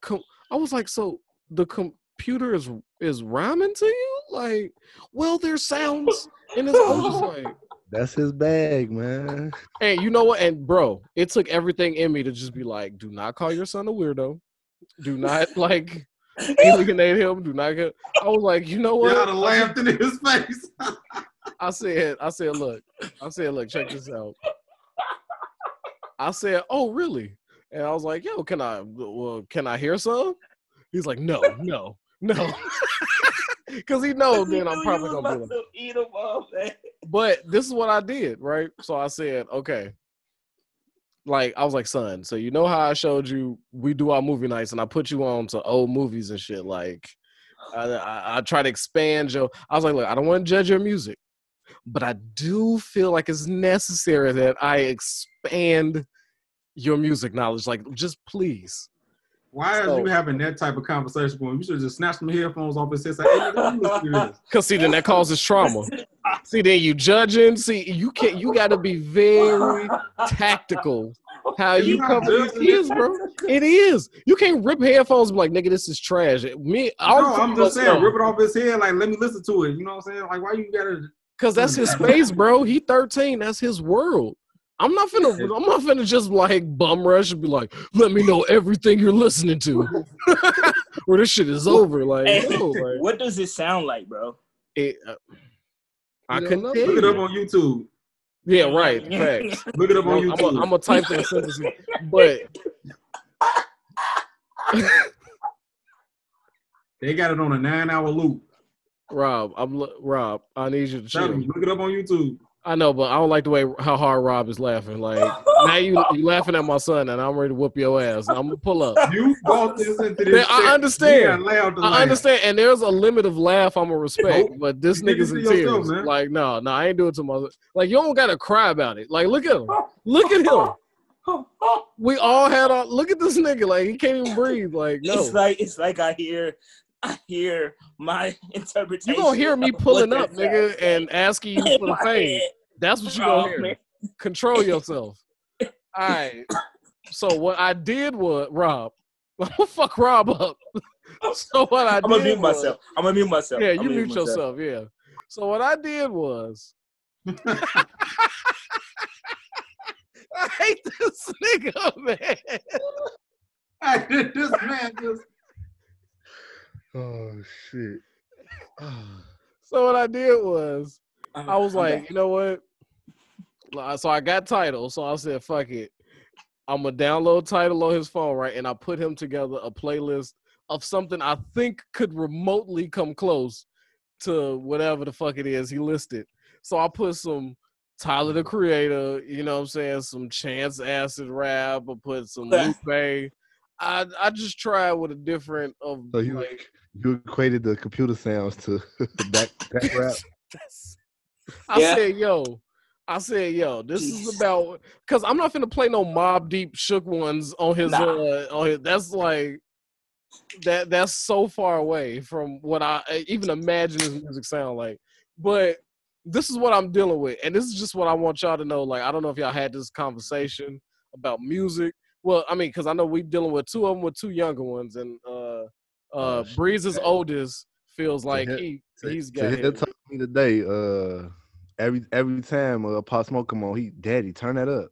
com- I was like so the computer is is rhyming to you like well there's sounds and it's I was just like That's his bag, man. and you know what? And bro, it took everything in me to just be like, do not call your son a weirdo. Do not like alienate him. Do not get. I was like, you know what? Y'all done laughed in his face. I said, I said, look, I said, look, check this out. I said, oh, really? And I was like, yo, can I, well, can I hear some? He's like, no, no, no. Because he knows then I'm probably going to be like, eat them up, man. But this is what I did, right? So I said, okay. Like I was like, son, so you know how I showed you we do our movie nights and I put you on to old movies and shit. Like I, I, I try to expand your I was like, look, I don't want to judge your music, but I do feel like it's necessary that I expand your music knowledge. Like, just please. Why so, are you having that type of conversation with him? You should just snatch some headphones off his head. Say, hey, Cause see, then that causes trauma. see, then you judging. See, you can't. You got to be very tactical. How you cover these kids, bro? It is. You can't rip headphones like, nigga, this is trash. Me, no, I'm just saying, rip it off his head. Like, let me listen to it. You know what I'm saying? Like, why you gotta? Cause that's his space, bro. He 13. That's his world. I'm not finna. I'm not finna just like bum rush and be like, "Let me know everything you're listening to," where this shit is over. Like, hey, no, like, what does it sound like, bro? It, uh, I couldn't look it up on YouTube. Yeah, right. Facts. look it up on YouTube. I'm gonna type in the sentence, but they got it on a nine-hour loop. Rob, I'm Rob. I need you to chill. Look it up on YouTube. I know, but I don't like the way how hard Rob is laughing. Like now you you laughing at my son, and I'm ready to whoop your ass. I'm gonna pull up. You brought this into this. I understand. I understand, and there's a limit of laugh I'm gonna respect, but this nigga's in tears. Yourself, like no, no, I ain't doing it to my. Like you don't gotta cry about it. Like look at him. Look at him. We all had our look at this nigga. Like he can't even breathe. Like no. It's like it's like I hear I hear my interpretation. You gonna hear me pulling up, nigga, and asking you for the fame. That's what you gonna oh, hear. Man. Control yourself. All right. So what I did was Rob. fuck Rob up. so what I did. I'm gonna mute was, myself. I'm gonna mute myself. Yeah, you mute, mute yourself. Yeah. So what I did was. I hate this nigga, man. I did this man just Oh shit. Ah. so what I did was I uh, was like, you know what? So I got Tidal. So I said, fuck it. I'm gonna download Tidal on his phone, right? And I put him together a playlist of something I think could remotely come close to whatever the fuck it is he listed. So I put some Tyler the Creator, you know what I'm saying, some Chance Acid rap, I put some Lupe. I I just tried with a different of so you, like you equated the computer sounds to that, that rap. I yeah. said, yo, I said, yo, this Jeez. is about because I'm not gonna play no Mobb Deep shook ones on his nah. uh on his that's like that that's so far away from what I even imagine his music sound like. But this is what I'm dealing with, and this is just what I want y'all to know. Like, I don't know if y'all had this conversation about music. Well, I mean, because I know we dealing with two of them with two younger ones, and uh uh, oh, Breeze's oldest feels like he he's got. He told me today. Uh, every every time uh, Pop Smoke come on, he daddy turn that up.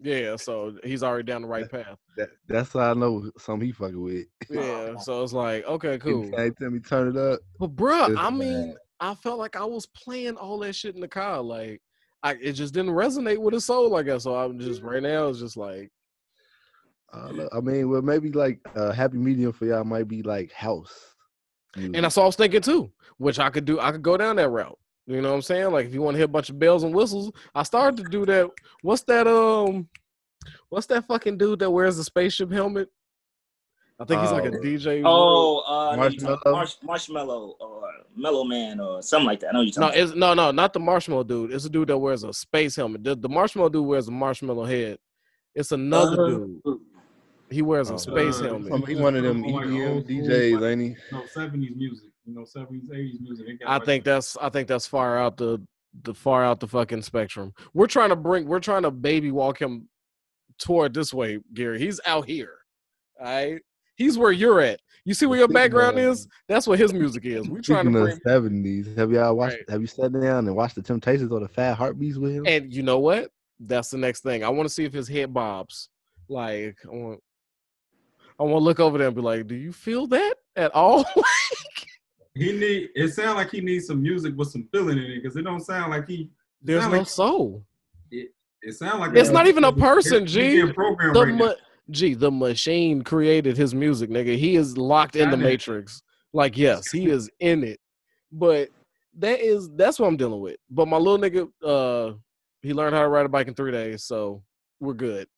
Yeah, so he's already down the right path. That, that's how I know some he fucking with. Yeah, so it's like okay, cool. Hey, tell me turn it up. But bro, I mean, bad. I felt like I was playing all that shit in the car. Like, I it just didn't resonate with his soul. I guess so. I'm just right now. It's just like uh, I mean, well, maybe like a happy medium for y'all might be like house. Music. And that's all I was thinking too, which I could do. I could go down that route. You know what I'm saying? Like if you want to hear a bunch of bells and whistles, I started to do that. What's that? Um, what's that fucking dude that wears the spaceship helmet? I think he's like a oh. DJ. Oh, uh, marshmallow, Marsh, Marshmello, or Mellow Man, or something like that. I know you. No, it's no, no, not the Marshmallow dude. It's a dude that wears a space helmet. The, the Marshmallow dude wears a marshmallow head. It's another uh, dude. He wears a oh, space uh, helmet. He's one of them EDM DJs, ain't he? No, seventies music. You know, seventies, eighties music. I like think that's I think that's far out the the far out the fucking spectrum. We're trying to bring we're trying to baby walk him toward this way, Gary. He's out here. All right. He's where you're at. You see where your background is? That's what his music is. We're trying to bring seventies. Have y'all watched right. have you sat down and watched the Temptations or the Fat Heartbeats with him? And you know what? That's the next thing. I want to see if his head bobs. Like I want I want to look over there and be like, "Do you feel that at all?" he need. It sounds like he needs some music with some feeling in it because it don't sound like he. There's no like, soul. It, it sounds like it's not even a person. G. The right ma- G. The machine created his music, nigga. He is locked in the matrix. Like, yes, he is in it. But that is that's what I'm dealing with. But my little nigga, uh, he learned how to ride a bike in three days, so we're good.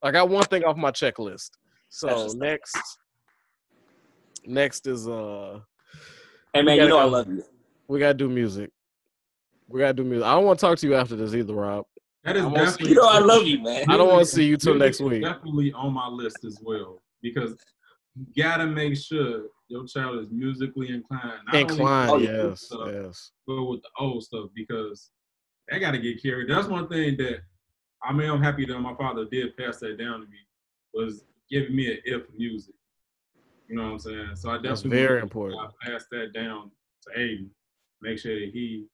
I got one thing off my checklist. So next, next is uh. Hey man, you know go, I love you. We gotta do music. We gotta do music. I don't want to talk to you after this either, Rob. That is definitely. You know I love you, man. I don't want to see you till next week. Definitely on my list as well because you gotta make sure your child is musically inclined. Not inclined, yes, stuff, yes. But with the old stuff because they gotta get carried. That's one thing that I mean I'm happy that my father did pass that down to me was giving me an if music. You know what I'm saying? So I definitely That's very important. I passed that down to Aiden. Make sure that he,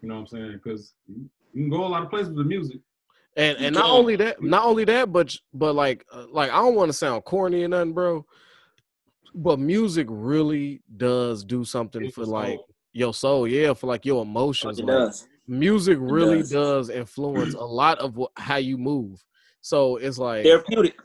you know what I'm saying? Because you can go a lot of places with music. And and not only that, not only that, but but like uh, like I don't want to sound corny or nothing, bro. But music really does do something for like your soul, yeah, for like your emotions. It like, does. Music really does. does. influence a lot of what, how you move. So it's like therapeutic.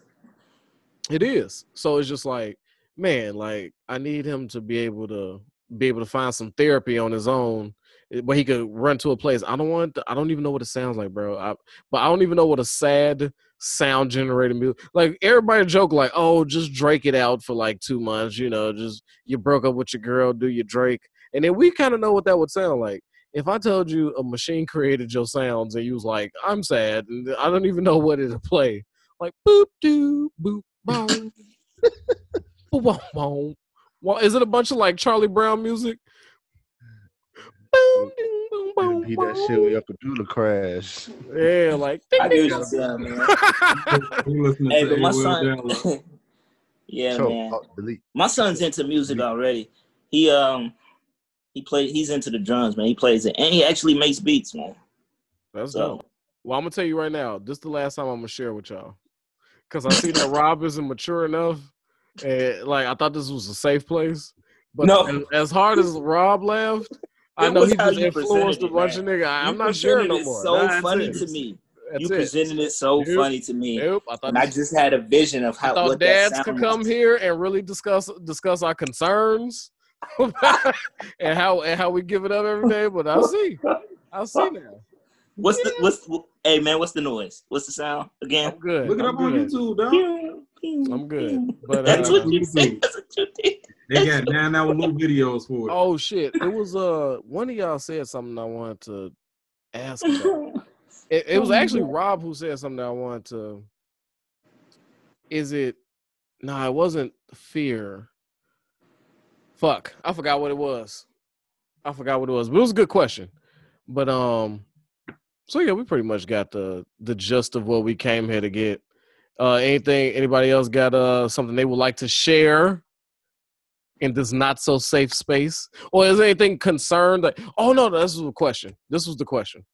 It is. So it's just like, man, like I need him to be able to be able to find some therapy on his own eh, where he could run to a place. I don't want. To, I don't even know what it sounds like, bro. I, but I don't even know what a sad sound generated music. Like everybody joke, like, "Oh, just Drake it out for like two months." You know, just you broke up with your girl, do your Drake, and then we kind of know what that would sound like. If I told you a machine created your sounds and you was like, "I'm sad," and I don't even know what it'd play, like boop doo boop well, is it a bunch of like Charlie Brown music? Boom, ding, boom, boom, be that shit when your computer crash. Yeah, like I do what you're man. hey, but my son, yeah, so, man. Oh, my son's into music already. He um he play he's into the drums, man. He plays it, and he actually makes beats, man. That's so. dope. Well, I'm gonna tell you right now. This is the last time I'm gonna share with y'all, because I see that Rob isn't mature enough and like I thought this was a safe place. But no. as, hard as Rob laughed, I know he just influenced a bunch of niggas. I'm not sure no more. So funny it. to me. That's you it. presented it so yep. funny to me. I, and I just had a vision of how I thought dads could come was. here and really discuss discuss our concerns and how and how we give it up every day. But I see, I see now. What's the what's hey man? What's the noise? What's the sound again? I'm good. Look it I'm up good. on YouTube, dog. I'm good. But that's uh, what you think. That's what you think. They got nine hour little videos for it. Oh shit! It was uh one of y'all said something I wanted to ask about. it, it was actually Rob who said something I wanted to. Is it? No, nah, it wasn't fear. Fuck, I forgot what it was. I forgot what it was, but it was a good question. But um, so yeah, we pretty much got the the gist of what we came here to get. Uh, anything? Anybody else got uh something they would like to share in this not so safe space, or is anything concerned? Like, oh no, this was the question. This was the question.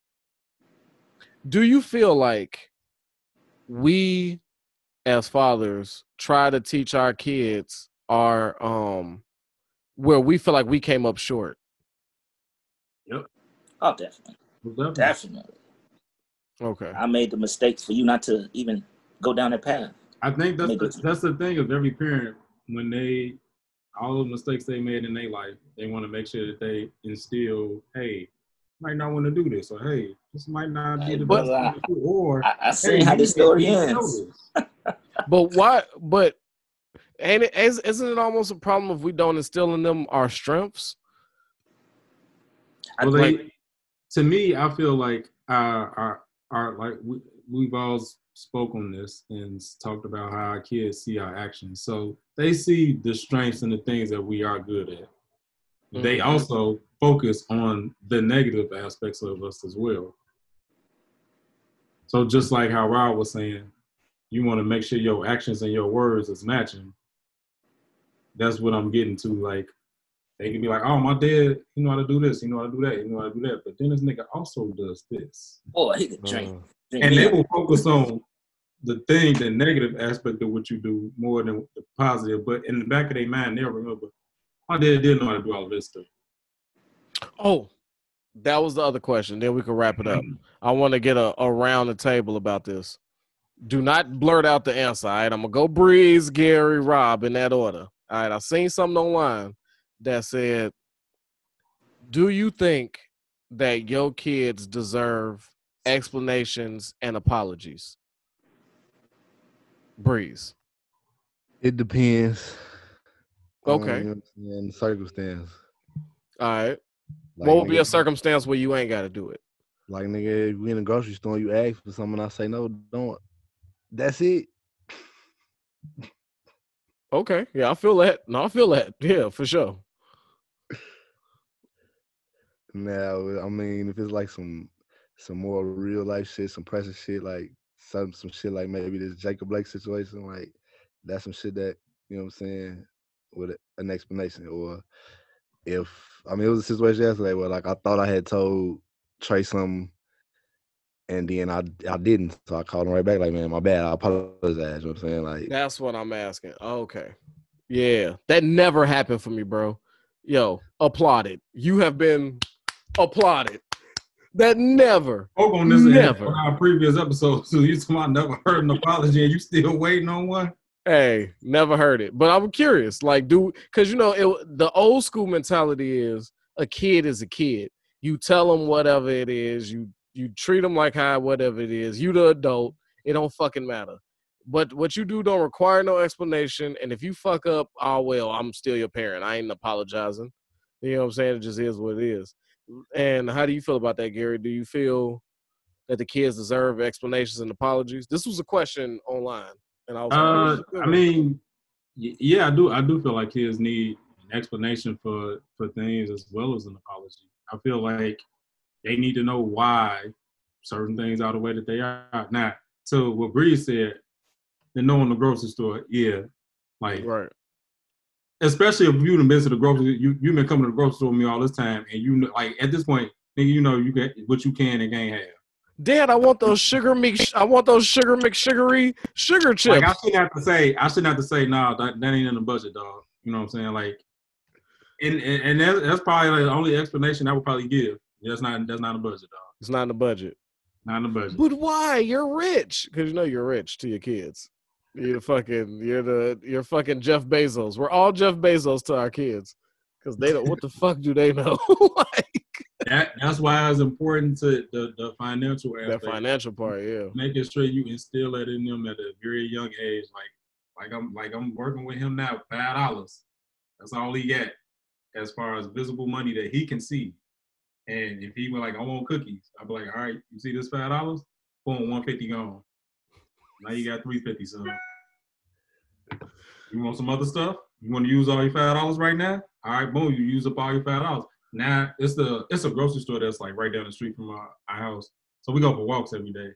Do you feel like we, as fathers, try to teach our kids our um where we feel like we came up short? Yep. Oh, definitely. Definitely. definitely. Okay. I made the mistakes for you not to even go down that path. I think that's the, that's the thing of every parent when they all the mistakes they made in their life, they want to make sure that they instill, hey, might not want to do this, or hey, this might not be the but, best do, or I, I see hey, how the story ends. but why? But and it, isn't it almost a problem if we don't instill in them our strengths? Well, they, to me, I feel like our our, our like we, we've all spoke on this and talked about how our kids see our actions. So they see the strengths and the things that we are good at. Mm-hmm. They also focus on the negative aspects of us as well. So just like how Rob was saying, you want to make sure your actions and your words is matching. That's what I'm getting to. Like they can be like, "Oh, my dad, he know how to do this, he know how to do that, he know how to do that," but then this nigga also does this. Oh, he can drink. Uh, and they will focus on the thing, the negative aspect of what you do more than the positive. But in the back of their mind, they'll remember, my dad didn't know how to do all this stuff. Oh, that was the other question. Then we can wrap it up. I want to get a around the table about this. Do not blurt out the answer. All right, I'm gonna go Breeze, Gary, Rob in that order. All right, I seen something online that said, "Do you think that your kids deserve explanations and apologies?" Breeze. It depends. Okay. Um, the circumstance. All right. Like, what would be a circumstance where you ain't got to do it? Like nigga, we in a grocery store, you ask for something, I say no, don't. That's it. Okay, yeah, I feel that. No, I feel that. Yeah, for sure. Now, I mean, if it's like some some more real life shit, some pressure shit, like some some shit like maybe this Jacob Blake situation, like that's some shit that you know what I'm saying with an explanation. Or if I mean it was a situation yesterday where like I thought I had told Trey something and then I I didn't. So I called him right back, like, man, my bad. I apologize. You know what I'm saying? Like That's what I'm asking. Okay. Yeah. That never happened for me, bro. Yo, applauded. You have been applauded. That never. Spoke on this never. on our previous episode. So you I never heard an apology and you still waiting on one? Hey, never heard it. But I'm curious. Like, do because you know it, the old school mentality is a kid is a kid. You tell them whatever it is. You you treat them like how whatever it is. You the adult. It don't fucking matter. But what you do don't require no explanation. And if you fuck up, oh well, I'm still your parent. I ain't apologizing. You know what I'm saying? It just is what it is. And how do you feel about that, Gary? Do you feel that the kids deserve explanations and apologies? This was a question online, and I was. Like, uh, I mean, yeah, I do. I do feel like kids need an explanation for for things as well as an apology. I feel like they need to know why certain things are the way that they are. Now, so what Bree said, they knowing the grocery store, yeah, like right. Especially if you've been to the grocery, you you've been coming to the grocery store with me all this time, and you know, like at this point, nigga, you know you get what you can and can't have. Dad, I want those sugar mix. I want those sugar mix sugary sugar chips. Like I shouldn't have to say. I shouldn't have to say. No, nah, that, that ain't in the budget, dog. You know what I'm saying? Like, and and, and that's, that's probably like the only explanation I would probably give. That's not that's not a budget, dog. It's not in the budget. Not in the budget. But why? You're rich because you know you're rich to your kids. You're the fucking you're the you're fucking Jeff Bezos. We're all Jeff Bezos to our kids because they don't. what the fuck do they know? like that. That's why it's important to the the financial aspect. That financial part, yeah. Making sure you instill that in them at a very young age. Like like I'm like I'm working with him now. Five dollars. That's all he got as far as visible money that he can see. And if he were like, I want cookies, I'd be like, all right, you see this five dollars? Boom, one fifty gone. Now you got three fifty, son. You want some other stuff? You want to use all your five dollars right now? All right, boom, you use up all your five dollars. Now it's the it's a grocery store that's like right down the street from our, our house. So we go for walks every day.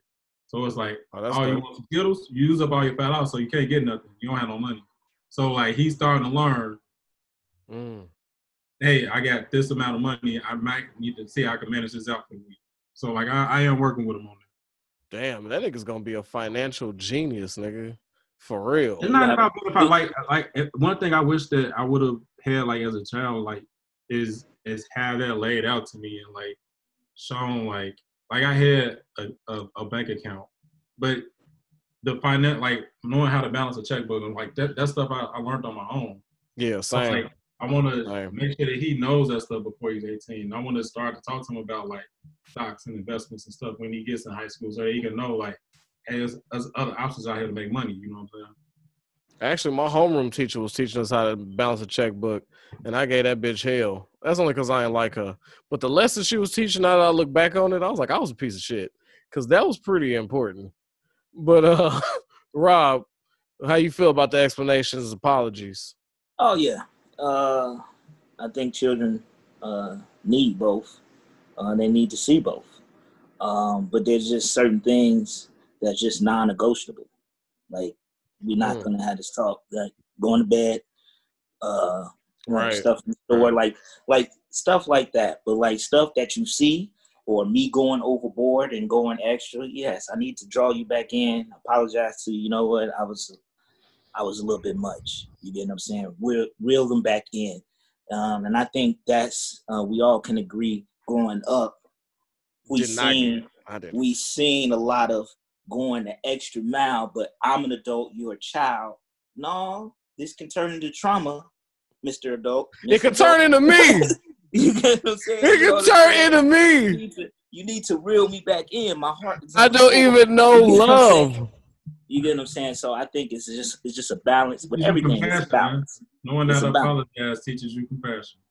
So it's like, oh, oh you want some Skittles? You use up all your five dollars, so you can't get nothing. You don't have no money. So like he's starting to learn. Mm hey, I got this amount of money. I might need to see how I can manage this out for me. So like I, I am working with him on that. Damn, that nigga's gonna be a financial genius, nigga. For real. It's not about if I like like one thing I wish that I would have had like as a child, like is is have that laid out to me and like shown like like I had a, a, a bank account, but the finance like knowing how to balance a checkbook and like that that stuff I, I learned on my own. Yeah, same. like, I want to make sure that he knows that stuff before he's 18. I want to start to talk to him about like stocks and investments and stuff when he gets in high school, so he can know like, hey, there's, there's other options out here to make money. You know what I'm saying? Actually, my homeroom teacher was teaching us how to balance a checkbook, and I gave that bitch hell. That's only because I ain't like her. But the lesson she was teaching, now that I look back on it, I was like, I was a piece of shit because that was pretty important. But uh, Rob, how you feel about the explanations? Apologies. Oh yeah, uh, I think children uh, need both. Uh, they need to see both. Um, but there's just certain things that's just non-negotiable. Like we're not mm. gonna have this talk. Like going to bed, uh, right. stuff in the store, like like stuff like that. But like stuff that you see or me going overboard and going extra, yes, I need to draw you back in. Apologize to you. You know what? I was I was a little bit much. You get what I'm saying? Reel, reel them back in. Um, and I think that's, uh, we all can agree growing up, we seen, we seen a lot of going the extra mile, but I'm an adult, you're a child. No, this can turn into trauma, Mr. Adult. Mr. It can turn into me. you get what I'm saying? It can turn into me. You need, to, you need to reel me back in. My heart I don't even know love. You get what I'm saying? So I think it's just it's just a balance, but everything is a balance. Knowing that apologize teaches you compassion.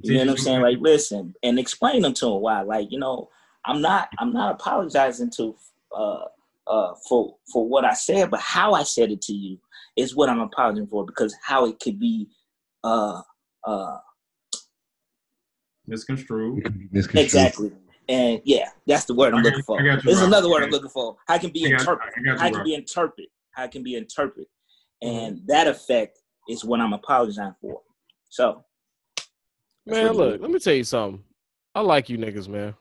you know what I'm saying? Like, listen, and explain them to them why. Like, you know, I'm not I'm not apologizing to uh uh for for what I said, but how I said it to you is what I'm apologizing for because how it could be uh uh misconstrued. misconstrued. Exactly. And yeah, that's the word I'm looking for. There's another word I'm looking for. How can be interpreted? How can be interpreted? How can be interpreted? And mm-hmm. that effect is what I'm apologizing for. So, man, look, let me tell you something. I like you niggas, man.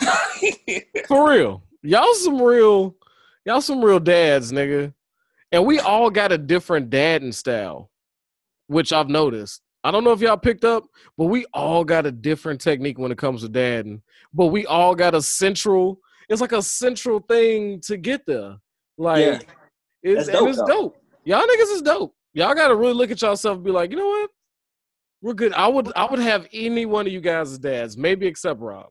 for real, y'all some real, y'all some real dads, nigga. And we all got a different dad and style, which I've noticed. I don't know if y'all picked up, but we all got a different technique when it comes to dadding. But we all got a central. It's like a central thing to get there. Like, yeah. it's, dope, it's dope. Y'all niggas is dope. Y'all got to really look at yourself and be like, you know what? We're good. I would I would have any one of you guys as dads, maybe except Rob,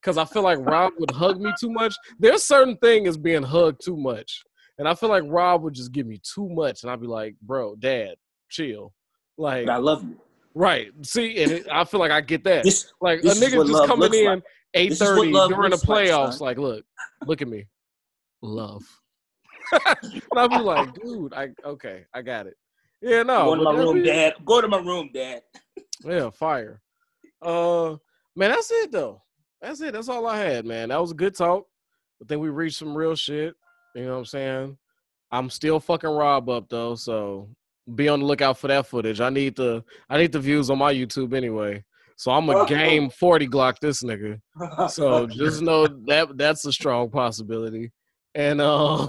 because I feel like Rob would hug me too much. There's certain thing as being hugged too much, and I feel like Rob would just give me too much, and I'd be like, bro, Dad, chill. Like but I love you. Right. See, and it, I feel like I get that. This, like this a nigga just coming in like. eight thirty during the playoffs. Like, like, look, look at me, love. and I'll be like, dude, I okay, I got it. Yeah, no. Go to my room, be, Dad. Go to my room, Dad. yeah, fire. Uh, man, that's it though. That's it. That's all I had, man. That was a good talk. I think we reached some real shit. You know what I'm saying? I'm still fucking Rob up though, so be on the lookout for that footage. I need the I need the views on my YouTube anyway. So I'm a game 40 Glock this nigga. So just know that that's a strong possibility. And um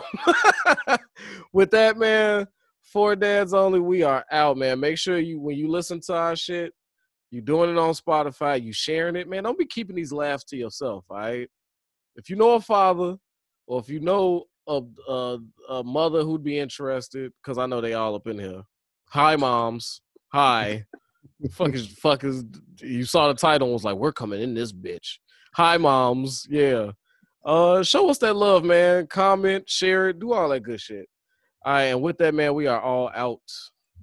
with that man, four dads only, we are out, man. Make sure you when you listen to our shit, you doing it on Spotify, you sharing it, man. Don't be keeping these laughs to yourself, all right? If you know a father, or if you know a, a, a mother who'd be interested, because I know they all up in here. Hi, moms. Hi. fuck is fuck is you saw the title and was like, we're coming in this bitch. Hi, moms. Yeah. Uh show us that love, man. Comment, share it, do all that good shit. All right, and with that, man, we are all out.